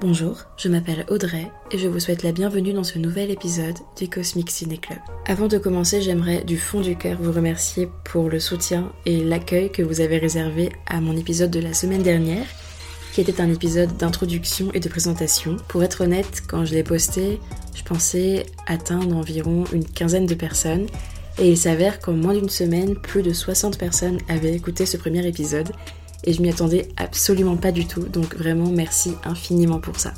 Bonjour, je m'appelle Audrey et je vous souhaite la bienvenue dans ce nouvel épisode du Cosmic Ciné Club. Avant de commencer, j'aimerais du fond du cœur vous remercier pour le soutien et l'accueil que vous avez réservé à mon épisode de la semaine dernière, qui était un épisode d'introduction et de présentation. Pour être honnête, quand je l'ai posté, je pensais atteindre environ une quinzaine de personnes et il s'avère qu'en moins d'une semaine, plus de 60 personnes avaient écouté ce premier épisode et je m'y attendais absolument pas du tout, donc vraiment merci infiniment pour ça.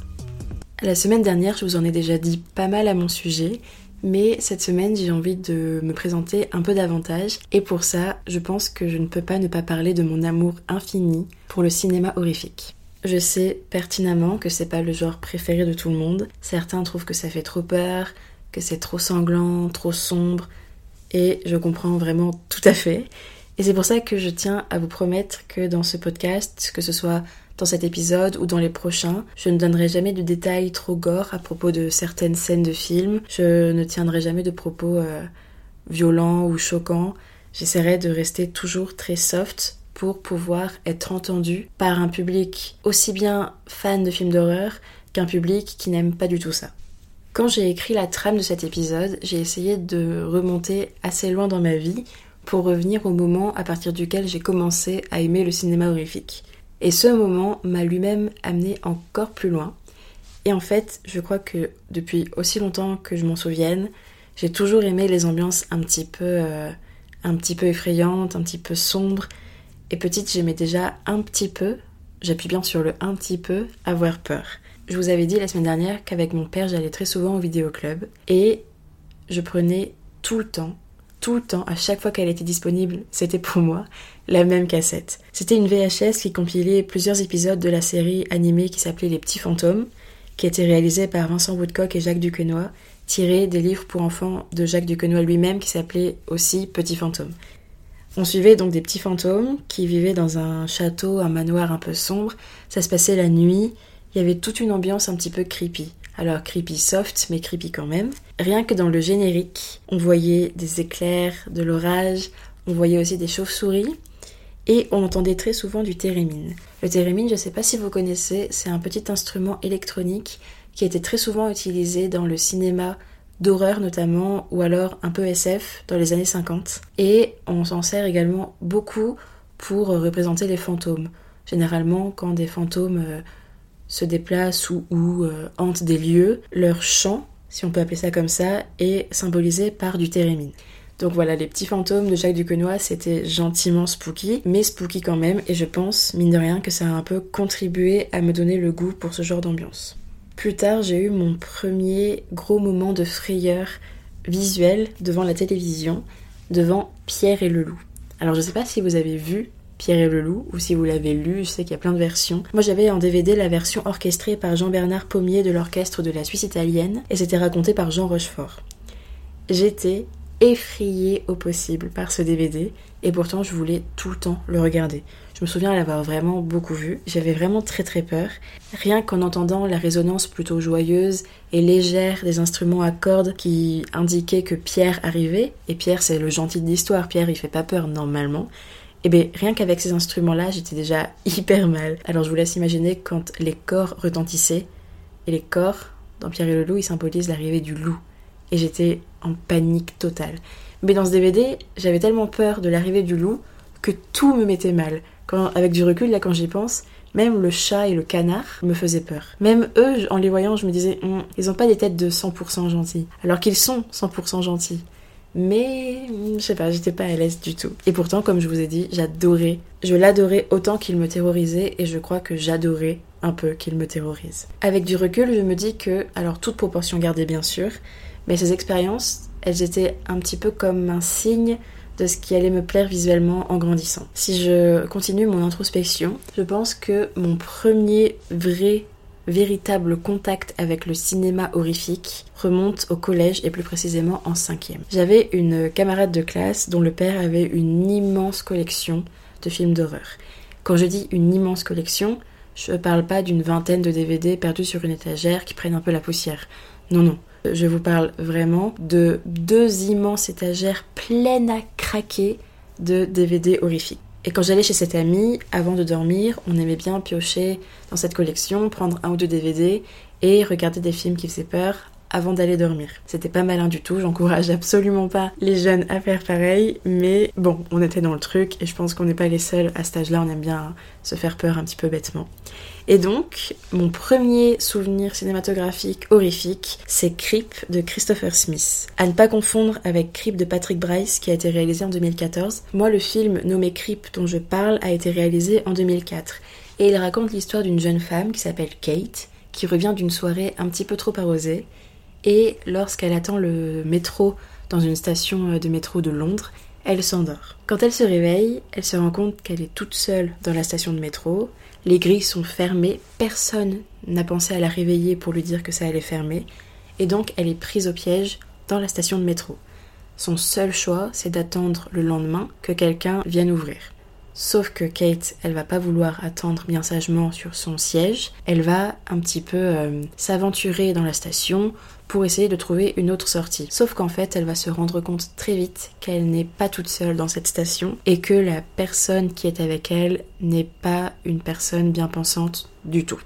La semaine dernière, je vous en ai déjà dit pas mal à mon sujet, mais cette semaine, j'ai envie de me présenter un peu davantage, et pour ça, je pense que je ne peux pas ne pas parler de mon amour infini pour le cinéma horrifique. Je sais pertinemment que c'est pas le genre préféré de tout le monde. Certains trouvent que ça fait trop peur, que c'est trop sanglant, trop sombre, et je comprends vraiment tout à fait. Et c'est pour ça que je tiens à vous promettre que dans ce podcast, que ce soit dans cet épisode ou dans les prochains, je ne donnerai jamais de détails trop gore à propos de certaines scènes de films. Je ne tiendrai jamais de propos euh, violents ou choquants. J'essaierai de rester toujours très soft pour pouvoir être entendu par un public aussi bien fan de films d'horreur qu'un public qui n'aime pas du tout ça. Quand j'ai écrit la trame de cet épisode, j'ai essayé de remonter assez loin dans ma vie pour revenir au moment à partir duquel j'ai commencé à aimer le cinéma horrifique. Et ce moment m'a lui-même amené encore plus loin. Et en fait, je crois que depuis aussi longtemps que je m'en souvienne, j'ai toujours aimé les ambiances un petit peu, euh, un petit peu effrayantes, un petit peu sombres. Et petite, j'aimais déjà un petit peu, j'appuie bien sur le un petit peu, avoir peur. Je vous avais dit la semaine dernière qu'avec mon père, j'allais très souvent au vidéoclub et je prenais tout le temps tout le temps, à chaque fois qu'elle était disponible, c'était pour moi la même cassette. C'était une VHS qui compilait plusieurs épisodes de la série animée qui s'appelait Les Petits Fantômes, qui était réalisée par Vincent Woodcock et Jacques Duquesnoy, tirée des livres pour enfants de Jacques Duquesnoy lui-même qui s'appelait aussi Petits Fantômes. On suivait donc des petits fantômes qui vivaient dans un château, un manoir un peu sombre. Ça se passait la nuit. Il y avait toute une ambiance un petit peu creepy. Alors creepy soft, mais creepy quand même. Rien que dans le générique, on voyait des éclairs, de l'orage, on voyait aussi des chauves-souris, et on entendait très souvent du thérémine. Le thérémine, je ne sais pas si vous connaissez, c'est un petit instrument électronique qui était très souvent utilisé dans le cinéma d'horreur notamment, ou alors un peu SF dans les années 50. Et on s'en sert également beaucoup pour représenter les fantômes. Généralement, quand des fantômes euh, se déplacent ou, euh, hantent des lieux, leur chant, si on peut appeler ça comme ça, est symbolisé par du thérémine. Donc voilà, les petits fantômes de Jacques Duquesnoy, c'était gentiment spooky, mais spooky quand même, et je pense, mine de rien, que ça a un peu contribué à me donner le goût pour ce genre d'ambiance. Plus tard, j'ai eu mon premier gros moment de frayeur visuelle devant la télévision, devant Pierre et le loup. Alors je sais pas si vous avez vu Pierre et le Loup, ou si vous l'avez lu, je sais qu'il y a plein de versions. Moi j'avais en DVD la version orchestrée par Jean-Bernard Pommier de l'orchestre de la Suisse italienne, et c'était raconté par Jean Rochefort. J'étais effrayée au possible par ce DVD, et pourtant je voulais tout le temps le regarder. Je me souviens l'avoir vraiment beaucoup vu, j'avais vraiment très très peur, rien qu'en entendant la résonance plutôt joyeuse et légère des instruments à cordes qui indiquaient que Pierre arrivait, et Pierre c'est le gentil de l'histoire, Pierre il fait pas peur normalement, et eh bien rien qu'avec ces instruments-là, j'étais déjà hyper mal. Alors je vous laisse imaginer quand les corps retentissaient. Et les corps, dans Pierre et le loup, ils symbolisent l'arrivée du loup. Et j'étais en panique totale. Mais dans ce DVD, j'avais tellement peur de l'arrivée du loup que tout me mettait mal. Quand, avec du recul, là, quand j'y pense, même le chat et le canard me faisaient peur. Même eux, en les voyant, je me disais, hum, ils ont pas des têtes de 100% gentils. Alors qu'ils sont 100% gentils. Mais je sais pas, j'étais pas à l'aise du tout. Et pourtant, comme je vous ai dit, j'adorais. Je l'adorais autant qu'il me terrorisait et je crois que j'adorais un peu qu'il me terrorise. Avec du recul, je me dis que, alors toute proportion gardée bien sûr, mais ces expériences, elles étaient un petit peu comme un signe de ce qui allait me plaire visuellement en grandissant. Si je continue mon introspection, je pense que mon premier vrai véritable contact avec le cinéma horrifique remonte au collège et plus précisément en cinquième. J'avais une camarade de classe dont le père avait une immense collection de films d'horreur. Quand je dis une immense collection, je ne parle pas d'une vingtaine de DVD perdus sur une étagère qui prennent un peu la poussière. Non, non. Je vous parle vraiment de deux immenses étagères pleines à craquer de DVD horrifiques. Et quand j'allais chez cette amie, avant de dormir, on aimait bien piocher dans cette collection, prendre un ou deux DVD et regarder des films qui faisaient peur avant d'aller dormir. C'était pas malin du tout, j'encourage absolument pas les jeunes à faire pareil, mais bon, on était dans le truc et je pense qu'on n'est pas les seuls à cet âge-là, on aime bien se faire peur un petit peu bêtement. Et donc, mon premier souvenir cinématographique horrifique, c'est Creep de Christopher Smith. À ne pas confondre avec Creep de Patrick Bryce qui a été réalisé en 2014. Moi, le film nommé Creep dont je parle a été réalisé en 2004 et il raconte l'histoire d'une jeune femme qui s'appelle Kate qui revient d'une soirée un petit peu trop arrosée et lorsqu'elle attend le métro dans une station de métro de Londres, elle s'endort. Quand elle se réveille, elle se rend compte qu'elle est toute seule dans la station de métro, les grilles sont fermées, personne n'a pensé à la réveiller pour lui dire que ça allait fermer, et donc elle est prise au piège dans la station de métro. Son seul choix, c'est d'attendre le lendemain que quelqu'un vienne ouvrir. Sauf que Kate, elle va pas vouloir attendre bien sagement sur son siège, elle va un petit peu euh, s'aventurer dans la station pour essayer de trouver une autre sortie. Sauf qu'en fait, elle va se rendre compte très vite qu'elle n'est pas toute seule dans cette station et que la personne qui est avec elle n'est pas une personne bien pensante du tout.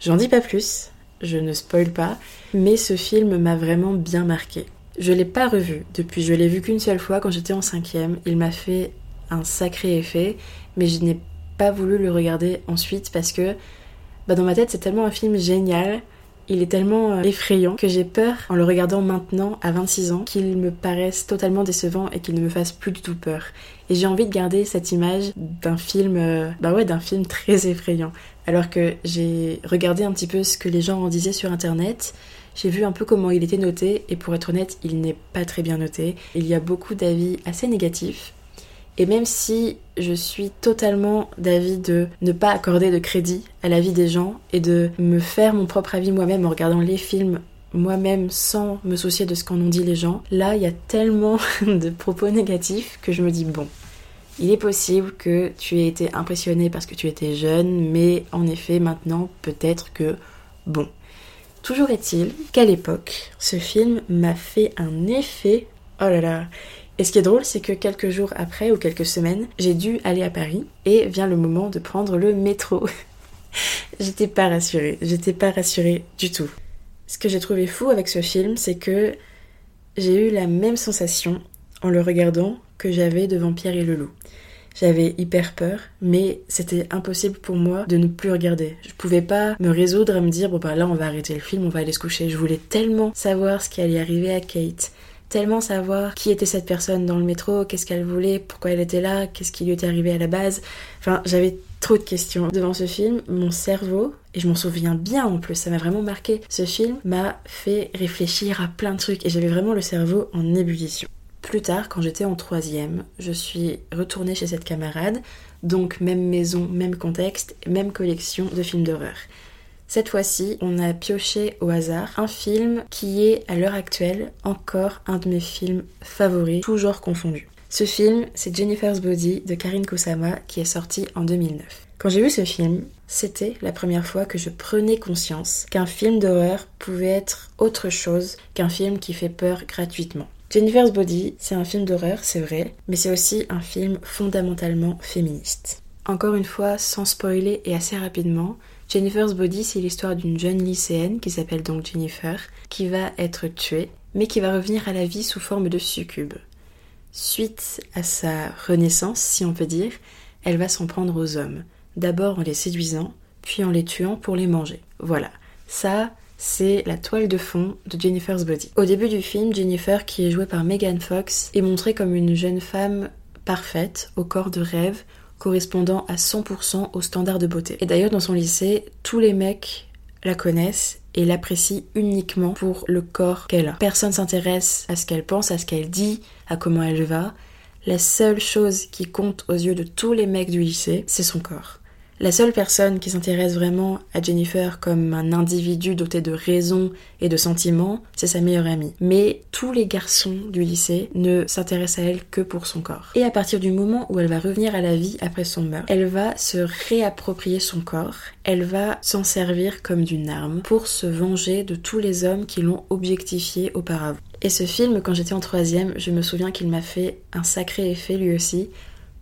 J'en dis pas plus, je ne spoil pas, mais ce film m'a vraiment bien marqué. Je l'ai pas revu depuis, je l'ai vu qu'une seule fois quand j'étais en cinquième. Il m'a fait un sacré effet, mais je n'ai pas voulu le regarder ensuite parce que bah, dans ma tête c'est tellement un film génial, il est tellement euh, effrayant que j'ai peur en le regardant maintenant à 26 ans qu'il me paraisse totalement décevant et qu'il ne me fasse plus du tout peur. Et j'ai envie de garder cette image d'un film, euh, bah ouais, d'un film très effrayant. Alors que j'ai regardé un petit peu ce que les gens en disaient sur internet, j'ai vu un peu comment il était noté et pour être honnête, il n'est pas très bien noté. Il y a beaucoup d'avis assez négatifs et même si je suis totalement d'avis de ne pas accorder de crédit à la vie des gens et de me faire mon propre avis moi-même en regardant les films moi-même sans me soucier de ce qu'en ont dit les gens, là il y a tellement de propos négatifs que je me dis bon, il est possible que tu aies été impressionné parce que tu étais jeune, mais en effet maintenant peut-être que bon. Toujours est-il qu'à l'époque, ce film m'a fait un effet. Oh là là, et ce qui est drôle, c'est que quelques jours après ou quelques semaines, j'ai dû aller à Paris et vient le moment de prendre le métro. j'étais pas rassurée, j'étais pas rassurée du tout. Ce que j'ai trouvé fou avec ce film, c'est que j'ai eu la même sensation en le regardant que j'avais devant Pierre et le loup. J'avais hyper peur, mais c'était impossible pour moi de ne plus regarder. Je pouvais pas me résoudre à me dire bon bah là on va arrêter le film, on va aller se coucher. Je voulais tellement savoir ce qui allait arriver à Kate, tellement savoir qui était cette personne dans le métro, qu'est-ce qu'elle voulait, pourquoi elle était là, qu'est-ce qui lui était arrivé à la base. Enfin, j'avais trop de questions devant ce film. Mon cerveau, et je m'en souviens bien en plus, ça m'a vraiment marqué. Ce film m'a fait réfléchir à plein de trucs et j'avais vraiment le cerveau en ébullition. Plus tard, quand j'étais en troisième, je suis retournée chez cette camarade, donc même maison, même contexte, même collection de films d'horreur. Cette fois-ci, on a pioché au hasard un film qui est à l'heure actuelle encore un de mes films favoris, toujours confondu. Ce film, c'est Jennifer's Body de Karine Kusama qui est sorti en 2009. Quand j'ai vu ce film, c'était la première fois que je prenais conscience qu'un film d'horreur pouvait être autre chose qu'un film qui fait peur gratuitement. Jennifer's Body, c'est un film d'horreur, c'est vrai, mais c'est aussi un film fondamentalement féministe. Encore une fois, sans spoiler et assez rapidement, Jennifer's Body, c'est l'histoire d'une jeune lycéenne qui s'appelle donc Jennifer, qui va être tuée, mais qui va revenir à la vie sous forme de succube. Suite à sa renaissance, si on peut dire, elle va s'en prendre aux hommes, d'abord en les séduisant, puis en les tuant pour les manger. Voilà, ça, c'est la toile de fond de Jennifer's Body. Au début du film, Jennifer, qui est jouée par Megan Fox, est montrée comme une jeune femme parfaite, au corps de rêve, correspondant à 100% aux standards de beauté. Et d'ailleurs, dans son lycée, tous les mecs la connaissent et l'apprécient uniquement pour le corps qu'elle a. Personne s'intéresse à ce qu'elle pense, à ce qu'elle dit, à comment elle va. La seule chose qui compte aux yeux de tous les mecs du lycée, c'est son corps. La seule personne qui s'intéresse vraiment à Jennifer comme un individu doté de raison et de sentiments, c'est sa meilleure amie. Mais tous les garçons du lycée ne s'intéressent à elle que pour son corps. Et à partir du moment où elle va revenir à la vie après son meurtre, elle va se réapproprier son corps, elle va s'en servir comme d'une arme pour se venger de tous les hommes qui l'ont objectifiée auparavant. Et ce film, quand j'étais en troisième, je me souviens qu'il m'a fait un sacré effet lui aussi,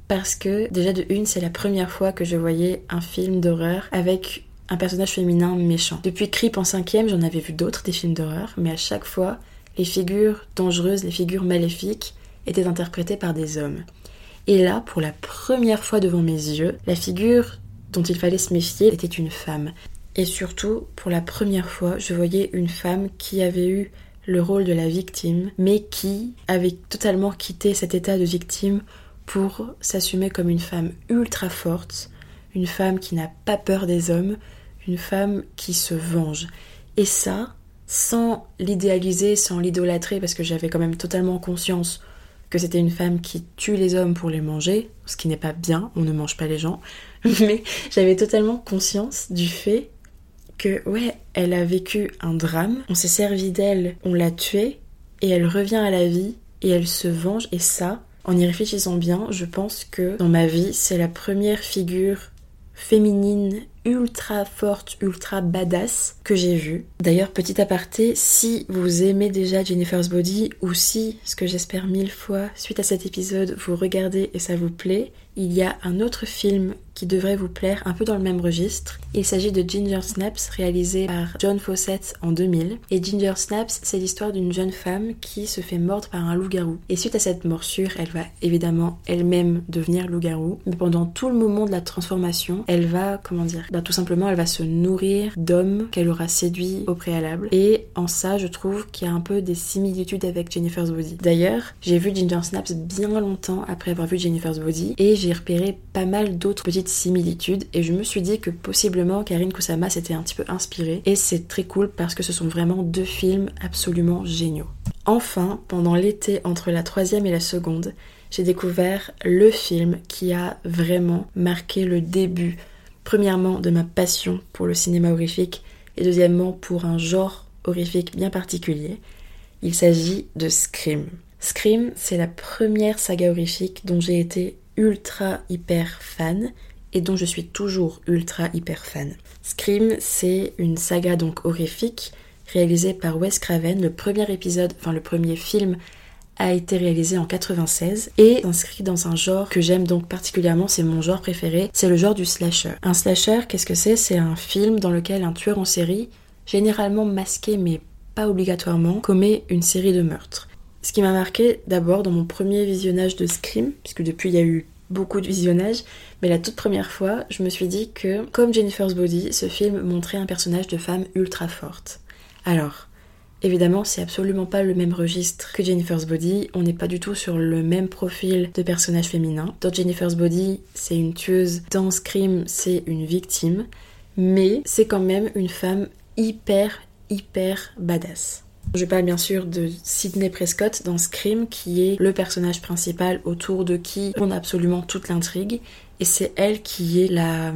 parce que déjà de une, c'est la première fois que je voyais un film d'horreur avec un personnage féminin méchant. Depuis Creep en cinquième, j'en avais vu d'autres, des films d'horreur, mais à chaque fois, les figures dangereuses, les figures maléfiques étaient interprétées par des hommes. Et là, pour la première fois devant mes yeux, la figure dont il fallait se méfier était une femme. Et surtout, pour la première fois, je voyais une femme qui avait eu le rôle de la victime, mais qui avait totalement quitté cet état de victime pour s'assumer comme une femme ultra forte, une femme qui n'a pas peur des hommes, une femme qui se venge. Et ça, sans l'idéaliser, sans l'idolâtrer, parce que j'avais quand même totalement conscience que c'était une femme qui tue les hommes pour les manger, ce qui n'est pas bien, on ne mange pas les gens, mais j'avais totalement conscience du fait que, ouais, elle a vécu un drame, on s'est servi d'elle, on l'a tuée, et elle revient à la vie, et elle se venge, et ça, en y réfléchissant bien, je pense que dans ma vie, c'est la première figure féminine ultra forte, ultra badass que j'ai vue. D'ailleurs, petit aparté, si vous aimez déjà Jennifer's Body ou si, ce que j'espère mille fois, suite à cet épisode, vous regardez et ça vous plaît, il y a un autre film qui devrait vous plaire, un peu dans le même registre. Il s'agit de Ginger Snaps, réalisé par John Fawcett en 2000. Et Ginger Snaps, c'est l'histoire d'une jeune femme qui se fait mordre par un loup-garou. Et suite à cette morsure, elle va évidemment elle-même devenir loup-garou. Mais pendant tout le moment de la transformation, elle va, comment dire, bah, tout simplement, elle va se nourrir d'hommes qu'elle aura séduits au préalable. Et en ça, je trouve qu'il y a un peu des similitudes avec Jennifer's Body. D'ailleurs, j'ai vu Ginger Snaps bien longtemps après avoir vu Jennifer's Body et j'ai repéré pas mal d'autres petites similitudes et je me suis dit que possiblement Karine Kusama s'était un petit peu inspirée et c'est très cool parce que ce sont vraiment deux films absolument géniaux. Enfin, pendant l'été entre la troisième et la seconde, j'ai découvert le film qui a vraiment marqué le début, premièrement de ma passion pour le cinéma horrifique et deuxièmement pour un genre horrifique bien particulier. Il s'agit de Scream. Scream, c'est la première saga horrifique dont j'ai été ultra hyper fan et dont je suis toujours ultra hyper fan. Scream, c'est une saga donc horrifique réalisée par Wes Craven. Le premier épisode, enfin le premier film a été réalisé en 96 et inscrit dans un genre que j'aime donc particulièrement, c'est mon genre préféré, c'est le genre du slasher. Un slasher, qu'est-ce que c'est? C'est un film dans lequel un tueur en série, généralement masqué mais pas obligatoirement, commet une série de meurtres. Ce qui m'a marqué d'abord dans mon premier visionnage de Scream, puisque depuis il y a eu beaucoup de visionnages, mais la toute première fois, je me suis dit que, comme Jennifer's Body, ce film montrait un personnage de femme ultra forte. Alors, évidemment, c'est absolument pas le même registre que Jennifer's Body, on n'est pas du tout sur le même profil de personnage féminin. Dans Jennifer's Body, c'est une tueuse, dans Scream, c'est une victime, mais c'est quand même une femme hyper, hyper badass. Je parle bien sûr de Sidney Prescott dans Scream, qui est le personnage principal autour de qui on a absolument toute l'intrigue. Et c'est elle qui est la,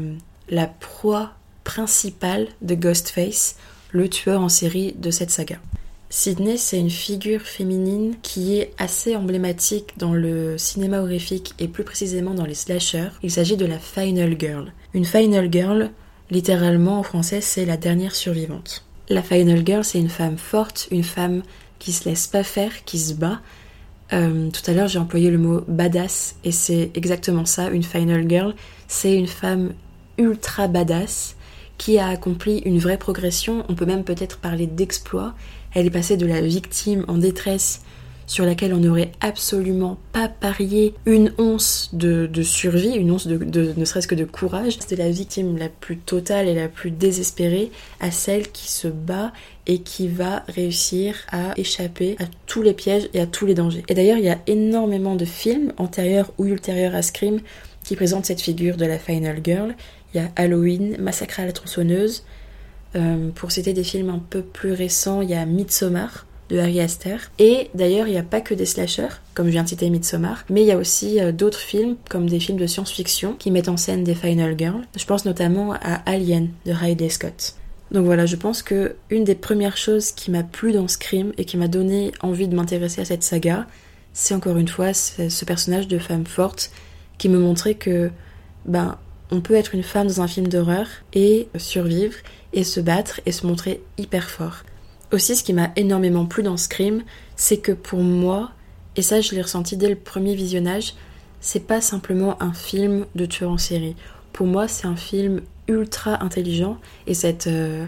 la proie principale de Ghostface, le tueur en série de cette saga. Sidney, c'est une figure féminine qui est assez emblématique dans le cinéma horrifique et plus précisément dans les slashers. Il s'agit de la Final Girl. Une Final Girl, littéralement en français, c'est la dernière survivante. La Final Girl, c'est une femme forte, une femme qui se laisse pas faire, qui se bat. Euh, tout à l'heure, j'ai employé le mot badass, et c'est exactement ça, une Final Girl. C'est une femme ultra badass qui a accompli une vraie progression. On peut même peut-être parler d'exploit. Elle est passée de la victime en détresse sur laquelle on n'aurait absolument pas parié une once de, survie, une once de, ne serait-ce que de courage. C'était la victime la plus totale et la plus désespérée à celle qui se bat et qui va réussir à échapper à tous les pièges et à tous les dangers. Et d'ailleurs, il y a énormément de films antérieurs ou ultérieurs à Scream qui présentent cette figure de la Final Girl. Il y a Halloween, Massacre à la tronçonneuse. Euh, pour citer des films un peu plus récents, il y a Midsommar de Harry Astor. Et d'ailleurs, il n'y a pas que des slashers, comme je viens de citer Midsommar, mais il y a aussi euh, d'autres films, comme des films de science-fiction, qui mettent en scène des Final Girls. Je pense notamment à Alien de Ridley Scott. Donc voilà, je pense que une des premières choses qui m'a plu dans Scream et qui m'a donné envie de m'intéresser à cette saga, c'est encore une fois ce personnage de femme forte qui me montrait que ben on peut être une femme dans un film d'horreur et survivre et se battre et se montrer hyper fort. Aussi, ce qui m'a énormément plu dans Scream, c'est que pour moi, et ça je l'ai ressenti dès le premier visionnage, c'est pas simplement un film de tueur en série. Pour moi, c'est un film ultra intelligent et cette, euh,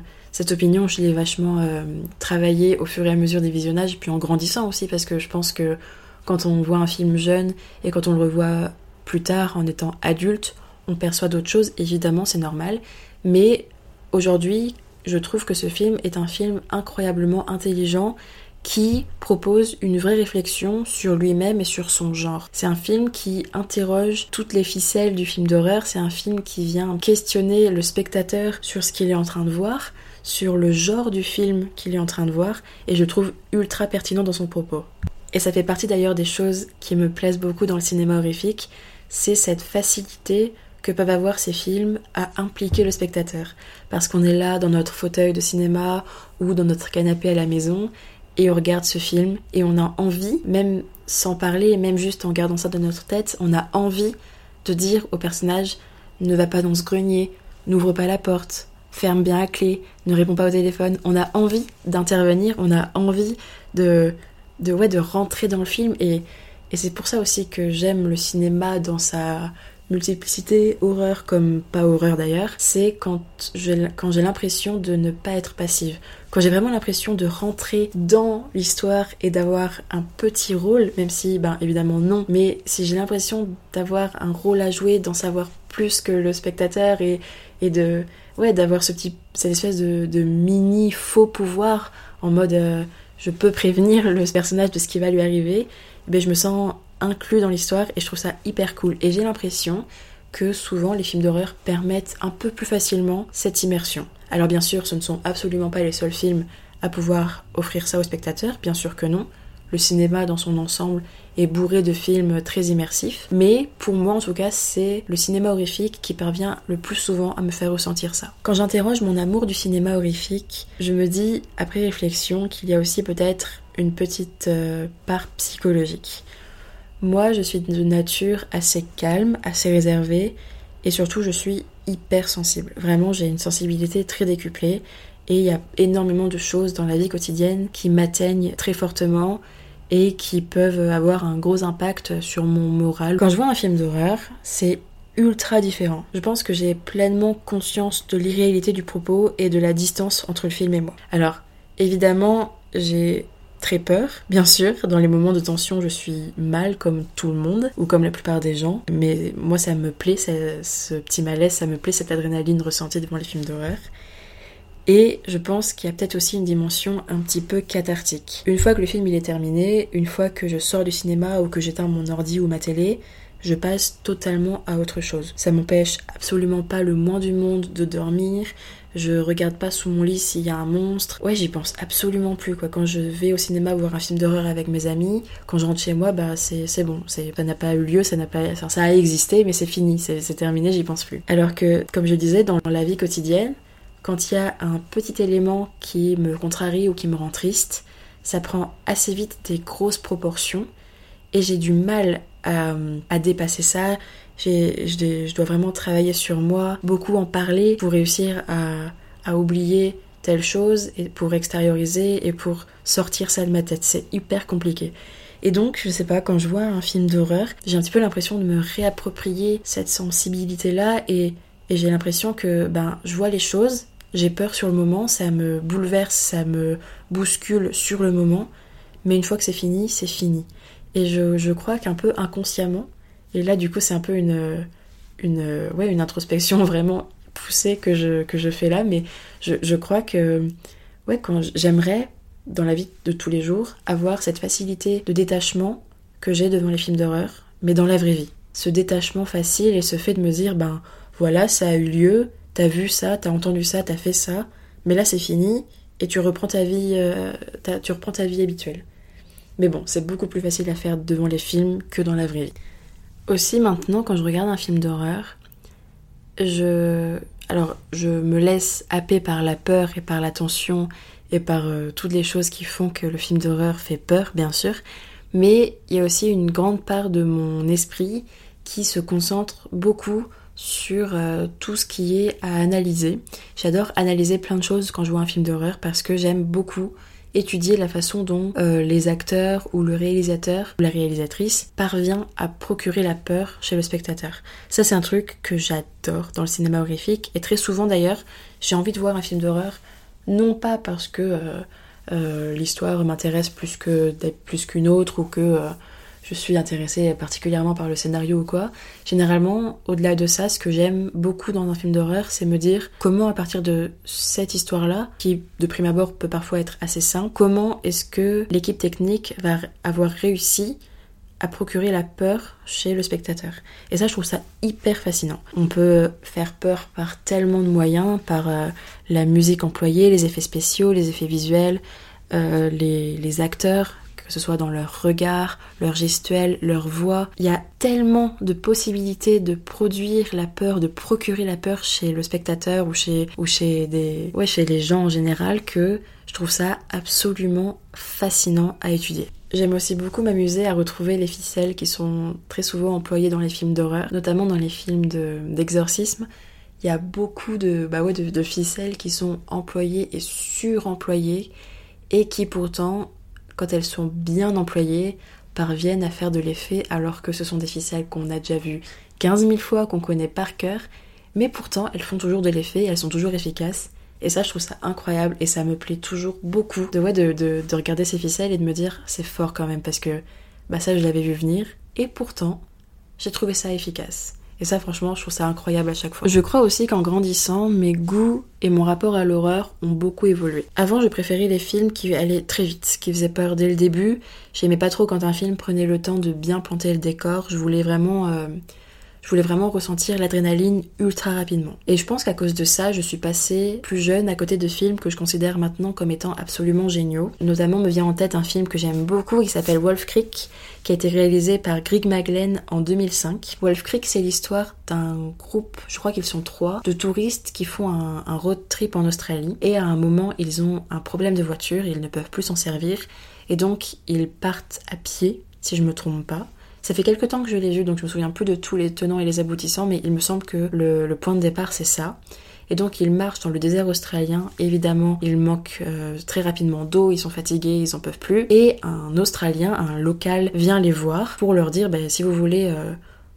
opinion, je l'ai vachement euh, travaillée au fur et à mesure des visionnages, puis en grandissant aussi, parce que je pense que quand on voit un film jeune et quand on le revoit plus tard en étant adulte, on perçoit d'autres choses, évidemment, c'est normal. Mais aujourd'hui, je trouve que ce film est un film incroyablement intelligent qui propose une vraie réflexion sur lui-même et sur son genre. C'est un film qui interroge toutes les ficelles du film d'horreur, c'est un film qui vient questionner le spectateur sur ce qu'il est en train de voir, sur le genre du film qu'il est en train de voir, et je trouve ultra pertinent dans son propos. Et ça fait partie d'ailleurs des choses qui me plaisent beaucoup dans le cinéma horrifique, c'est cette facilité que peuvent avoir ces films à impliquer le spectateur. Parce qu'on est là dans notre fauteuil de cinéma ou dans notre canapé à la maison et on regarde ce film et on a envie, même sans parler, même juste en gardant ça dans notre tête, on a envie de dire au personnage ne va pas dans ce grenier, n'ouvre pas la porte, ferme bien la clé, ne réponds pas au téléphone. On a envie d'intervenir, on a envie de, de, ouais, de rentrer dans le film et, et c'est pour ça aussi que j'aime le cinéma dans sa multiplicité, horreur comme pas horreur d'ailleurs, c'est quand j'ai l'impression de ne pas être passive. Quand j'ai vraiment l'impression de rentrer dans l'histoire et d'avoir un petit rôle, même si, ben évidemment non, mais si j'ai l'impression d'avoir un rôle à jouer, d'en savoir plus que le spectateur et, et de ouais d'avoir ce petit cette espèce de, de, mini faux pouvoir en mode euh, je peux prévenir le personnage de ce qui va lui arriver, ben je me sens inclus dans l'histoire et je trouve ça hyper cool. Et j'ai l'impression que souvent les films d'horreur permettent un peu plus facilement cette immersion. Alors bien sûr, ce ne sont absolument pas les seuls films à pouvoir offrir ça aux spectateurs, bien sûr que non. Le cinéma dans son ensemble est bourré de films très immersifs, mais pour moi en tout cas, c'est le cinéma horrifique qui parvient le plus souvent à me faire ressentir ça. Quand j'interroge mon amour du cinéma horrifique, je me dis, après réflexion, qu'il y a aussi peut-être une petite euh, part psychologique. Moi, je suis de nature assez calme, assez réservée, et surtout, je suis hyper sensible. Vraiment, j'ai une sensibilité très décuplée, et il y a énormément de choses dans la vie quotidienne qui m'atteignent très fortement et qui peuvent avoir un gros impact sur mon moral. Quand je vois un film d'horreur, c'est ultra différent. Je pense que j'ai pleinement conscience de l'irréalité du propos et de la distance entre le film et moi. Alors, évidemment, j'ai très peur, bien sûr. Dans les moments de tension, je suis mal comme tout le monde, ou comme la plupart des gens. Mais moi, ça me plaît, ce petit malaise, ça me plaît, cette adrénaline ressentie devant les films d'horreur. Et je pense qu'il y a peut-être aussi une dimension un petit peu cathartique. Une fois que le film il est terminé, une fois que je sors du cinéma ou que j'éteins mon ordi ou ma télé, je passe totalement à autre chose. Ça m'empêche absolument pas le moins du monde de dormir. Je regarde pas sous mon lit s'il y a un monstre. Ouais, j'y pense absolument plus quoi. Quand je vais au cinéma voir un film d'horreur avec mes amis, quand je rentre chez moi, bah c'est bon, ça n'a pas eu lieu, ça n'a pas, ça a existé, mais c'est fini, c'est terminé, j'y pense plus. Alors que, comme je disais, dans la vie quotidienne, quand il y a un petit élément qui me contrarie ou qui me rend triste, ça prend assez vite des grosses proportions et j'ai du mal à, dépasser ça. Je, dois vraiment travailler sur moi, beaucoup en parler pour réussir à, à oublier telle chose et pour extérioriser et pour sortir ça de ma tête. C'est hyper compliqué. Et donc, je sais pas, quand je vois un film d'horreur, j'ai un petit peu l'impression de me réapproprier cette sensibilité-là et, et j'ai l'impression que ben, je vois les choses, j'ai peur sur le moment, ça me bouleverse, ça me bouscule sur le moment, mais une fois que c'est fini, c'est fini. Et je, crois qu'un peu inconsciemment, et là du coup c'est un peu une, une, ouais, une introspection vraiment poussée que je, que je fais là, mais je, je crois que ouais, quand j'aimerais dans la vie de tous les jours avoir cette facilité de détachement que j'ai devant les films d'horreur, mais dans la vraie vie. Ce détachement facile et ce fait de me dire, ben voilà, ça a eu lieu, t'as vu ça, t'as entendu ça, t'as fait ça, mais là c'est fini et tu reprends ta vie, euh, tu reprends ta vie habituelle. Mais bon, c'est beaucoup plus facile à faire devant les films que dans la vraie vie. Aussi maintenant, quand je regarde un film d'horreur, je... Alors, je me laisse happer par la peur et par la tension et par euh, toutes les choses qui font que le film d'horreur fait peur, bien sûr. Mais il y a aussi une grande part de mon esprit qui se concentre beaucoup sur euh, tout ce qui est à analyser. J'adore analyser plein de choses quand je vois un film d'horreur parce que j'aime beaucoup étudier la façon dont euh, les acteurs ou le réalisateur ou la réalisatrice parvient à procurer la peur chez le spectateur. Ça c'est un truc que j'adore dans le cinéma horrifique et très souvent d'ailleurs j'ai envie de voir un film d'horreur non pas parce que euh, euh, l'histoire m'intéresse plus que plus qu'une autre ou que je suis intéressée particulièrement par le scénario ou quoi. Généralement, au-delà de ça, ce que j'aime beaucoup dans un film d'horreur, c'est me dire comment à partir de cette histoire-là, qui de prime abord peut parfois être assez simple, comment est-ce que l'équipe technique va avoir réussi à procurer la peur chez le spectateur. Et ça, je trouve ça hyper fascinant. On peut faire peur par tellement de moyens, par euh, la musique employée, les effets spéciaux, les effets visuels, euh, les, les acteurs, que ce soit dans leur regard, leur gestuelle, leur voix. Il y a tellement de possibilités de produire la peur, de procurer la peur chez le spectateur ou chez, des, ouais, chez les gens en général que je trouve ça absolument fascinant à étudier. J'aime aussi beaucoup m'amuser à retrouver les ficelles qui sont très souvent employées dans les films d'horreur, notamment dans les films d'exorcisme. il y a beaucoup bah de ficelles qui sont employées et suremployées et qui pourtant quand elles sont bien employées, parviennent à faire de l'effet alors que ce sont des ficelles qu'on a déjà vues 15 000 fois, qu'on connaît par cœur, mais pourtant elles font toujours de l'effet, elles sont toujours efficaces. Et ça, je trouve ça incroyable et ça me plaît toujours beaucoup de, de regarder ces ficelles et de me dire c'est fort quand même parce que bah ça je l'avais vu venir et pourtant j'ai trouvé ça efficace. Et ça, franchement, je trouve ça incroyable à chaque fois. Je crois aussi qu'en grandissant, mes goûts et mon rapport à l'horreur ont beaucoup évolué. Avant, je préférais les films qui allaient très vite, qui faisaient peur dès le début. J'aimais pas trop quand un film prenait le temps de bien planter le décor. Je voulais vraiment euh, je voulais vraiment ressentir l'adrénaline ultra rapidement. Et je pense qu'à cause de ça, je suis passée plus jeune à côté de films que je considère maintenant comme étant absolument géniaux. Notamment me vient en tête un film que j'aime beaucoup qui s'appelle Wolf Creek, qui a été réalisé par Greg Maglen en 2005. Wolf Creek, c'est l'histoire d'un groupe, je crois qu'ils sont trois, de touristes qui font un, un road trip en Australie. Et à un moment, ils ont un problème de voiture, ils ne peuvent plus s'en servir. Et donc, ils partent à pied, si je me trompe pas. Ça fait quelques temps que je l'ai vu, donc je me souviens plus de tous les tenants et les aboutissants, mais il me semble que le, point de départ c'est ça. Et donc ils marchent dans le désert australien. Évidemment, ils manquent euh, très rapidement d'eau, ils sont fatigués, ils en peuvent plus. Et un Australien, un local, vient les voir pour leur dire, bah, si vous voulez euh,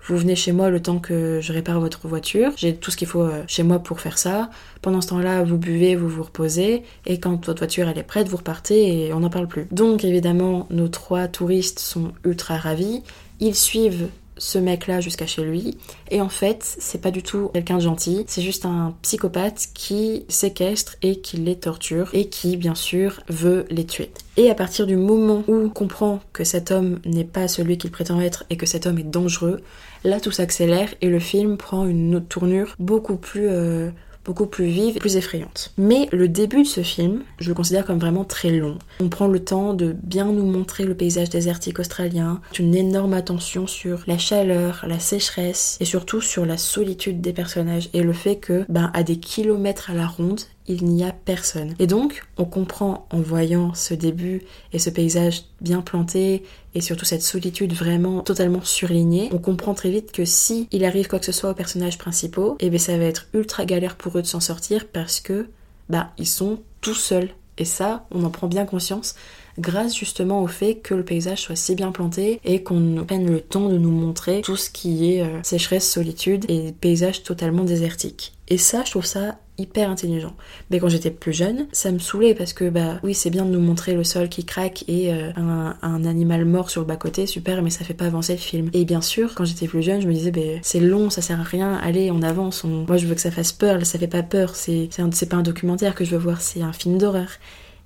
vous venez chez moi le temps que je répare votre voiture. J'ai tout ce qu'il faut euh, chez moi pour faire ça. Pendant ce temps-là, vous buvez, vous vous reposez. Et quand votre voiture elle est prête, vous repartez et on n'en parle plus. Donc évidemment, nos trois touristes sont ultra ravis. Ils suivent ce mec-là jusqu'à chez lui. Et en fait, c'est pas du tout quelqu'un de gentil, c'est juste un psychopathe qui séquestre et qui les torture et qui, bien sûr, veut les tuer. Et à partir du moment où on comprend que cet homme n'est pas celui qu'il prétend être et que cet homme est dangereux, là tout s'accélère et le film prend une autre tournure beaucoup plus euh, beaucoup plus vive, plus effrayante. Mais le début de ce film, je le considère comme vraiment très long. On prend le temps de bien nous montrer le paysage désertique australien, une énorme attention sur la chaleur, la sécheresse et surtout sur la solitude des personnages et le fait que, ben, à des kilomètres à la ronde, il n'y a personne. Et donc, on comprend en voyant ce début et ce paysage bien planté et surtout cette solitude vraiment totalement surlignée, on comprend très vite que si il arrive quoi que ce soit aux personnages principaux, et eh bien ça va être ultra galère pour eux de s'en sortir parce que bah ils sont tout seuls. Et ça, on en prend bien conscience grâce justement au fait que le paysage soit si bien planté et qu'on prenne le temps de nous montrer tout ce qui est euh, sécheresse, solitude et paysage totalement désertique. Et ça, je trouve ça hyper intelligent. Mais quand j'étais plus jeune, ça me saoulait parce que bah oui, c'est bien de nous montrer le sol qui craque et euh, un, animal mort sur le bas-côté, super, mais ça fait pas avancer le film. Et bien sûr, quand j'étais plus jeune, je me disais, bah, c'est long, ça sert à rien, allez, on avance, moi je veux que ça fasse peur, ça fait pas peur, c'est pas un documentaire que je veux voir, c'est un film d'horreur.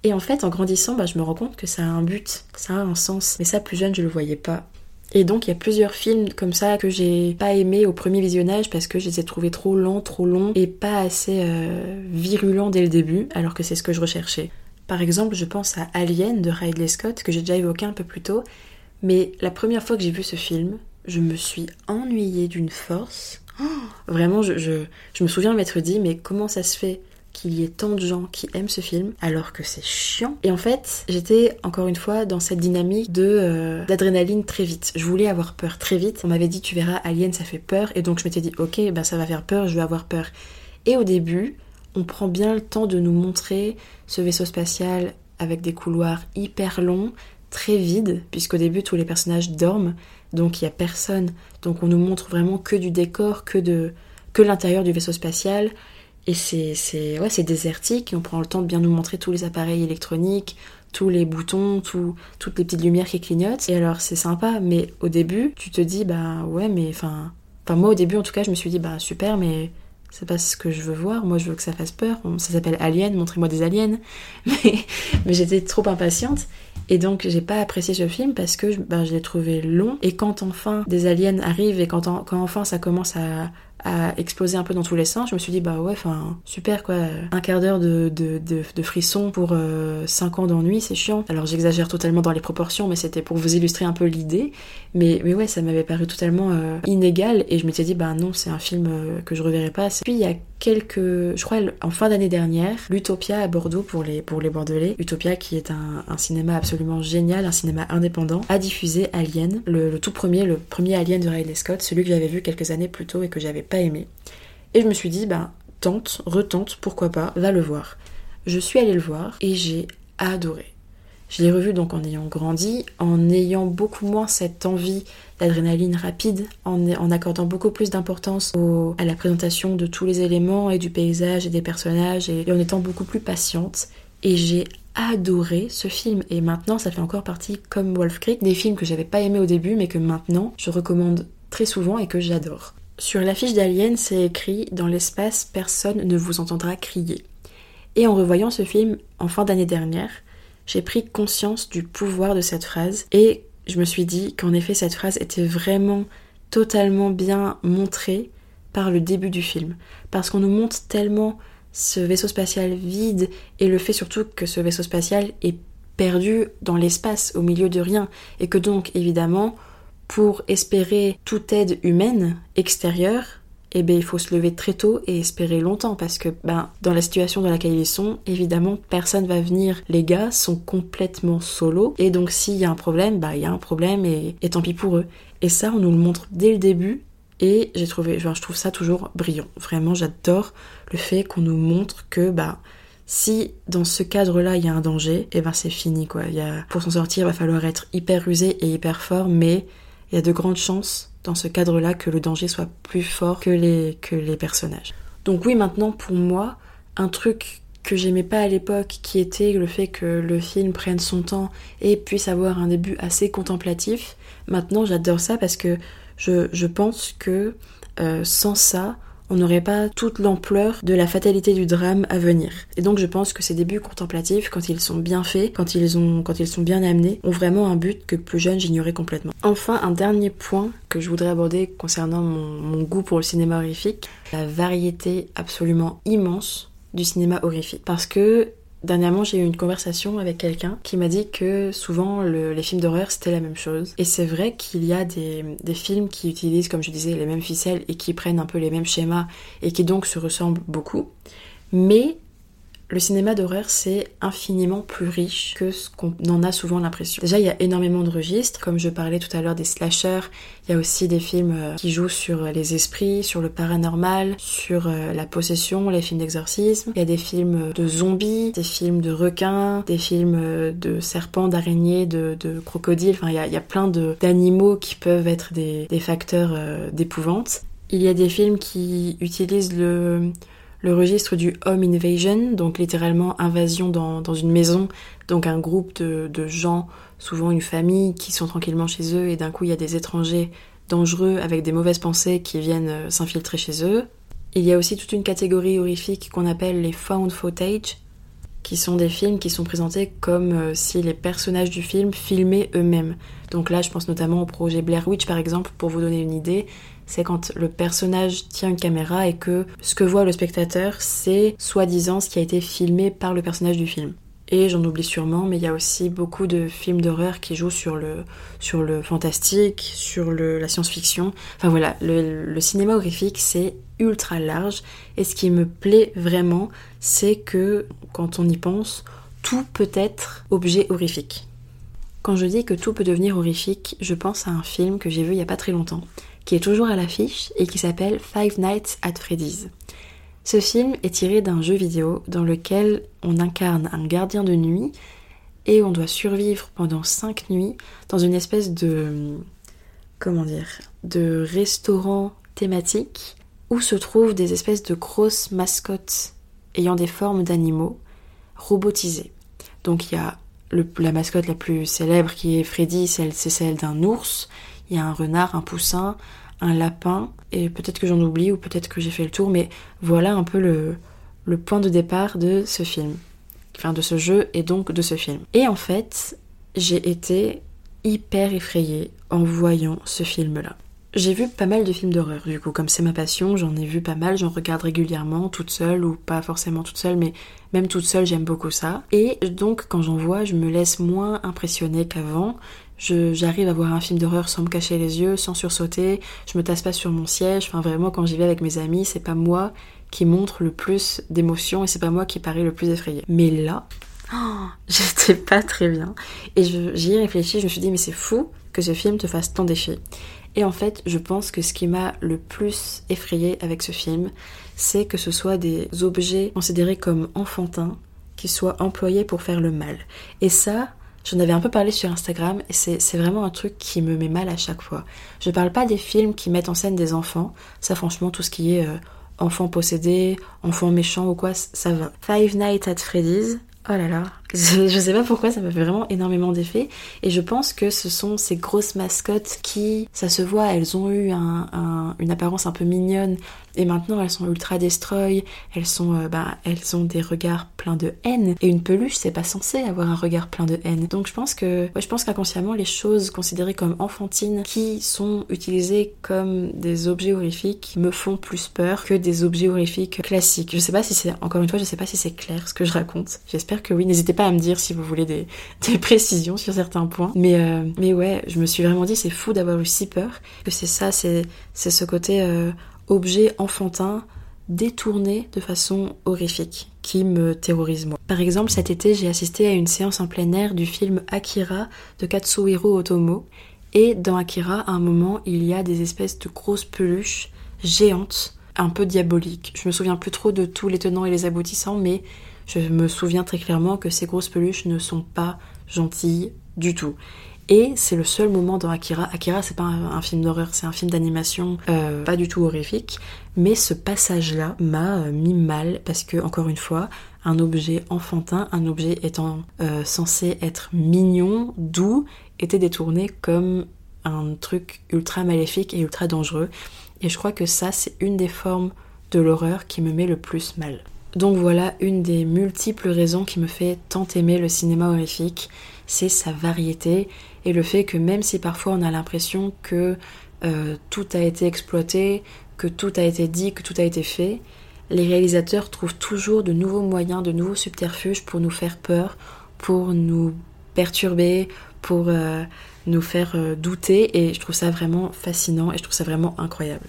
Et en fait, en grandissant, bah, je me rends compte que ça a un but, ça a un sens. Mais ça, plus jeune, je le voyais pas. Et donc il y a plusieurs films comme ça que j'ai pas aimé au premier visionnage parce que je les ai trouvés trop lents, trop longs et pas assez euh, virulents dès le début, alors que c'est ce que je recherchais. Par exemple, je pense à Alien de Ridley Scott que j'ai déjà évoqué un peu plus tôt, mais la première fois que j'ai vu ce film, je me suis ennuyée d'une force. Oh, vraiment, je, je me souviens m'être dit, mais comment ça se fait? Qu'il y ait tant de gens qui aiment ce film alors que c'est chiant. Et en fait, j'étais encore une fois dans cette dynamique de euh, d'adrénaline très vite. Je voulais avoir peur très vite. On m'avait dit tu verras Alien ça fait peur et donc je m'étais dit OK, ben ça va faire peur, je vais avoir peur. Et au début, on prend bien le temps de nous montrer ce vaisseau spatial avec des couloirs hyper longs, très vides, puisqu'au début tous les personnages dorment, donc il n'y a personne. Donc on nous montre vraiment que du décor, que, de, que l'intérieur du vaisseau spatial. Et c'est, ouais, désertique, on prend le temps de bien nous montrer tous les appareils électroniques, tous les boutons, toutes les petites lumières qui clignotent. Et alors c'est sympa, mais au début, tu te dis, bah ouais, mais enfin... Enfin moi au début en tout cas, je me suis dit, bah super, mais c'est pas ce que je veux voir, moi je veux que ça fasse peur. ça s'appelle Alien, montrez-moi des aliens. Mais, mais j'étais trop impatiente. Et donc j'ai pas apprécié ce film parce que ben, je l'ai trouvé long. Et quand enfin des aliens arrivent et quand, quand enfin ça commence à, à exploser un peu dans tous les sens, je me suis dit bah ouais, enfin super quoi, un quart d'heure de, frisson pour 5 euh, ans d'ennui, c'est chiant. Alors j'exagère totalement dans les proportions, mais c'était pour vous illustrer un peu l'idée. Mais, mais ouais, ça m'avait paru totalement euh, inégal et je m'étais dit bah non, c'est un film euh, que je reverrai pas. Puis a quelques, je crois en fin d'année dernière, l'Utopia à Bordeaux pour les, Bordelais, Utopia qui est un, cinéma absolument génial, un cinéma indépendant, a diffusé Alien, le, le tout premier, le premier Alien de Ridley Scott, celui que j'avais vu quelques années plus tôt et que j'avais pas aimé. Et je me suis dit, bah, tente, retente, pourquoi pas, va le voir. Je suis allée le voir et j'ai adoré. Je l'ai revu donc en ayant grandi, en ayant beaucoup moins cette envie d'adrénaline rapide, en, accordant beaucoup plus d'importance à la présentation de tous les éléments et du paysage et des personnages, et, en étant beaucoup plus patiente. Et j'ai adoré ce film et maintenant ça fait encore partie comme Wolf Creek des films que j'avais pas aimé au début mais que maintenant je recommande très souvent et que j'adore. Sur l'affiche d'Alien, c'est écrit Dans l'espace, personne ne vous entendra crier. Et en revoyant ce film en fin d'année dernière, j'ai pris conscience du pouvoir de cette phrase et je me suis dit qu'en effet cette phrase était vraiment totalement bien montrée par le début du film. Parce qu'on nous montre tellement ce vaisseau spatial vide et le fait surtout que ce vaisseau spatial est perdu dans l'espace au milieu de rien et que donc évidemment pour espérer toute aide humaine extérieure, eh bien, il faut se lever très tôt et espérer longtemps parce que ben, dans la situation dans laquelle ils sont, évidemment, personne va venir. Les gars sont complètement solo et donc s'il y a un problème, bah il y a un problème et, tant pis pour eux. Et ça, on nous le montre dès le début et j'ai trouvé, je trouve ça toujours brillant. Vraiment, j'adore le fait qu'on nous montre que bah si dans ce cadre-là il y a un danger, et eh ben c'est fini quoi. Pour s'en sortir, il va falloir être hyper rusé et hyper fort, mais il y a de grandes chances dans ce cadre-là que le danger soit plus fort que les, personnages. Donc oui, maintenant pour moi, un truc que j'aimais pas à l'époque, qui était le fait que le film prenne son temps et puisse avoir un début assez contemplatif, maintenant j'adore ça parce que je, je pense que euh, sans ça, on n'aurait pas toute l'ampleur de la fatalité du drame à venir. Et donc je pense que ces débuts contemplatifs, quand ils sont bien faits, quand ils, ont, quand ils sont bien amenés, ont vraiment un but que plus jeune j'ignorais complètement. Enfin, un dernier point que je voudrais aborder concernant mon, mon goût pour le cinéma horrifique, la variété absolument immense du cinéma horrifique. Parce que Dernièrement, j'ai eu une conversation avec quelqu'un qui m'a dit que souvent les films d'horreur c'était la même chose. Et c'est vrai qu'il y a des, films qui utilisent, comme je disais, les mêmes ficelles et qui prennent un peu les mêmes schémas et qui donc se ressemblent beaucoup. Mais le cinéma d'horreur, c'est infiniment plus riche que ce qu'on en a souvent l'impression. Déjà, il y a énormément de registres, comme je parlais tout à l'heure des slashers, il y a aussi des films euh, qui jouent sur les esprits, sur le paranormal, sur euh, la possession, les films d'exorcisme. Il y a des films de zombies, des films de requins, des films euh, de serpents, d'araignées, de, crocodiles. Enfin, il y a, plein d'animaux qui peuvent être des facteurs d'épouvante. Il y a des films qui utilisent le le registre du home invasion, donc littéralement invasion dans, une maison, donc un groupe de, de, gens, souvent une famille, qui sont tranquillement chez eux et d'un coup il y a des étrangers dangereux avec des mauvaises pensées qui viennent euh, s'infiltrer chez eux. Il y a aussi toute une catégorie horrifique qu'on appelle les found footage, qui sont des films qui sont présentés comme euh, si les personnages du film filmaient eux-mêmes. Donc là, je pense notamment au projet Blair Witch par exemple, pour vous donner une idée c'est quand le personnage tient une caméra et que ce que voit le spectateur, c'est soi-disant ce qui a été filmé par le personnage du film. Et j'en oublie sûrement, mais il y a aussi beaucoup de films d'horreur qui jouent sur le, sur le fantastique, sur le, la science-fiction. Enfin voilà, le, cinéma horrifique, c'est ultra large. Et ce qui me plaît vraiment, c'est que quand on y pense, tout peut être objet horrifique. Quand je dis que tout peut devenir horrifique, je pense à un film que j'ai vu il y a pas très longtemps, qui est toujours à l'affiche et qui s'appelle Five Nights at Freddy's. Ce film est tiré d'un jeu vidéo dans lequel on incarne un gardien de nuit et on doit survivre pendant 5 nuits dans une espèce de comment dire de restaurant thématique où se trouvent des espèces de grosses mascottes ayant des formes d'animaux robotisées. Donc il y a la mascotte la plus célèbre qui est Freddy, c'est celle d'un ours. Il y a un renard, un poussin, un lapin, et peut-être que j'en oublie ou peut-être que j'ai fait le tour, mais voilà un peu le, point de départ de ce film. Enfin, de ce jeu et donc de ce film. Et en fait, j'ai été hyper effrayée en voyant ce film-là. J'ai vu pas mal de films d'horreur, du coup, comme c'est ma passion, j'en ai vu pas mal, j'en regarde régulièrement, toute seule, ou pas forcément toute seule, mais même toute seule, j'aime beaucoup ça. Et donc, quand j'en vois, je me laisse moins impressionner qu'avant. J'arrive à voir un film d'horreur sans me cacher les yeux, sans sursauter, je me tasse pas sur mon siège, enfin vraiment, quand j'y vais avec mes amis, c'est pas moi qui montre le plus d'émotions et c'est pas moi qui parie le plus effrayé. Mais là, oh, j'étais pas très bien. Et j'y ai réfléchi, je me suis dit, mais c'est fou que ce film te fasse tant d'effets. Et en fait, je pense que ce qui m'a le plus effrayé avec ce film, c'est que ce soit des objets considérés comme enfantins qui soient employés pour faire le mal. Et ça, j'en avais un peu parlé sur Instagram et c'est vraiment un truc qui me met mal à chaque fois. Je parle pas des films qui mettent en scène des enfants, ça franchement tout ce qui est euh, enfants possédés, enfants méchants ou quoi, ça va. Five Nights at Freddy's, Oh là là, je, sais pas pourquoi ça m'a fait vraiment énormément d'effet et je pense que ce sont ces grosses mascottes qui, ça se voit, elles ont eu une apparence un peu mignonne et maintenant elles sont ultra destroy, elles sont, euh, bah, elles ont des regards pleins de haine et une peluche c'est pas censé avoir un regard plein de haine. Donc je pense que, je pense qu'inconsciemment les choses considérées comme enfantines qui sont utilisées comme des objets horrifiques me font plus peur que des objets horrifiques classiques. Je sais pas si c'est, encore une fois, je sais pas si c'est clair ce que je raconte. J'espère que oui. N'hésitez pas à me dire si vous voulez des, précisions sur certains points. Mais, euh, mais ouais, je me suis vraiment dit c'est fou d'avoir eu si peur que c'est ça, c'est, c'est ce côté euh, objet enfantin détourné de façon horrifique qui me terrorise moi. Par exemple, cet été, j'ai assisté à une séance en plein air du film Akira de Katsuhiro Otomo et dans Akira, à un moment, il y a des espèces de grosses peluches géantes, un peu diaboliques. Je me souviens plus trop de tous les tenants et les aboutissants, mais je me souviens très clairement que ces grosses peluches ne sont pas gentilles du tout. Et c'est le seul moment dans Akira. Akira, c'est pas un, film d'horreur, c'est un film d'animation euh, pas du tout horrifique. Mais ce passage-là m'a euh, mis mal parce que, encore une fois, un objet enfantin, un objet étant euh, censé être mignon, doux, était détourné comme un truc ultra maléfique et ultra dangereux. Et je crois que ça, c'est une des formes de l'horreur qui me met le plus mal. Donc voilà une des multiples raisons qui me fait tant aimer le cinéma horrifique, c'est sa variété et le fait que même si parfois on a l'impression que euh, tout a été exploité, que tout a été dit, que tout a été fait, les réalisateurs trouvent toujours de nouveaux moyens, de nouveaux subterfuges pour nous faire peur, pour nous perturber, pour euh, nous faire euh, douter et je trouve ça vraiment fascinant et je trouve ça vraiment incroyable.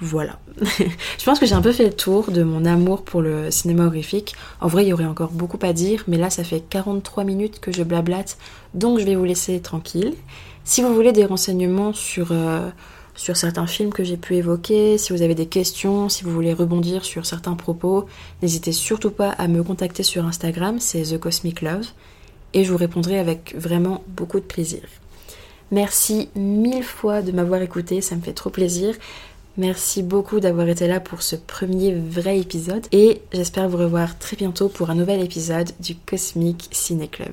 Voilà. je pense que j'ai un peu fait le tour de mon amour pour le cinéma horrifique. En vrai, il y aurait encore beaucoup à dire, mais là, ça fait 43 minutes que je blablate, donc je vais vous laisser tranquille. Si vous voulez des renseignements sur, euh, sur certains films que j'ai pu évoquer, si vous avez des questions, si vous voulez rebondir sur certains propos, n'hésitez surtout pas à me contacter sur Instagram, c'est The Cosmic Love, et je vous répondrai avec vraiment beaucoup de plaisir. Merci mille fois de m'avoir écouté, ça me fait trop plaisir. Merci beaucoup d'avoir été là pour ce premier vrai épisode et j'espère vous revoir très bientôt pour un nouvel épisode du Cosmic Ciné Club.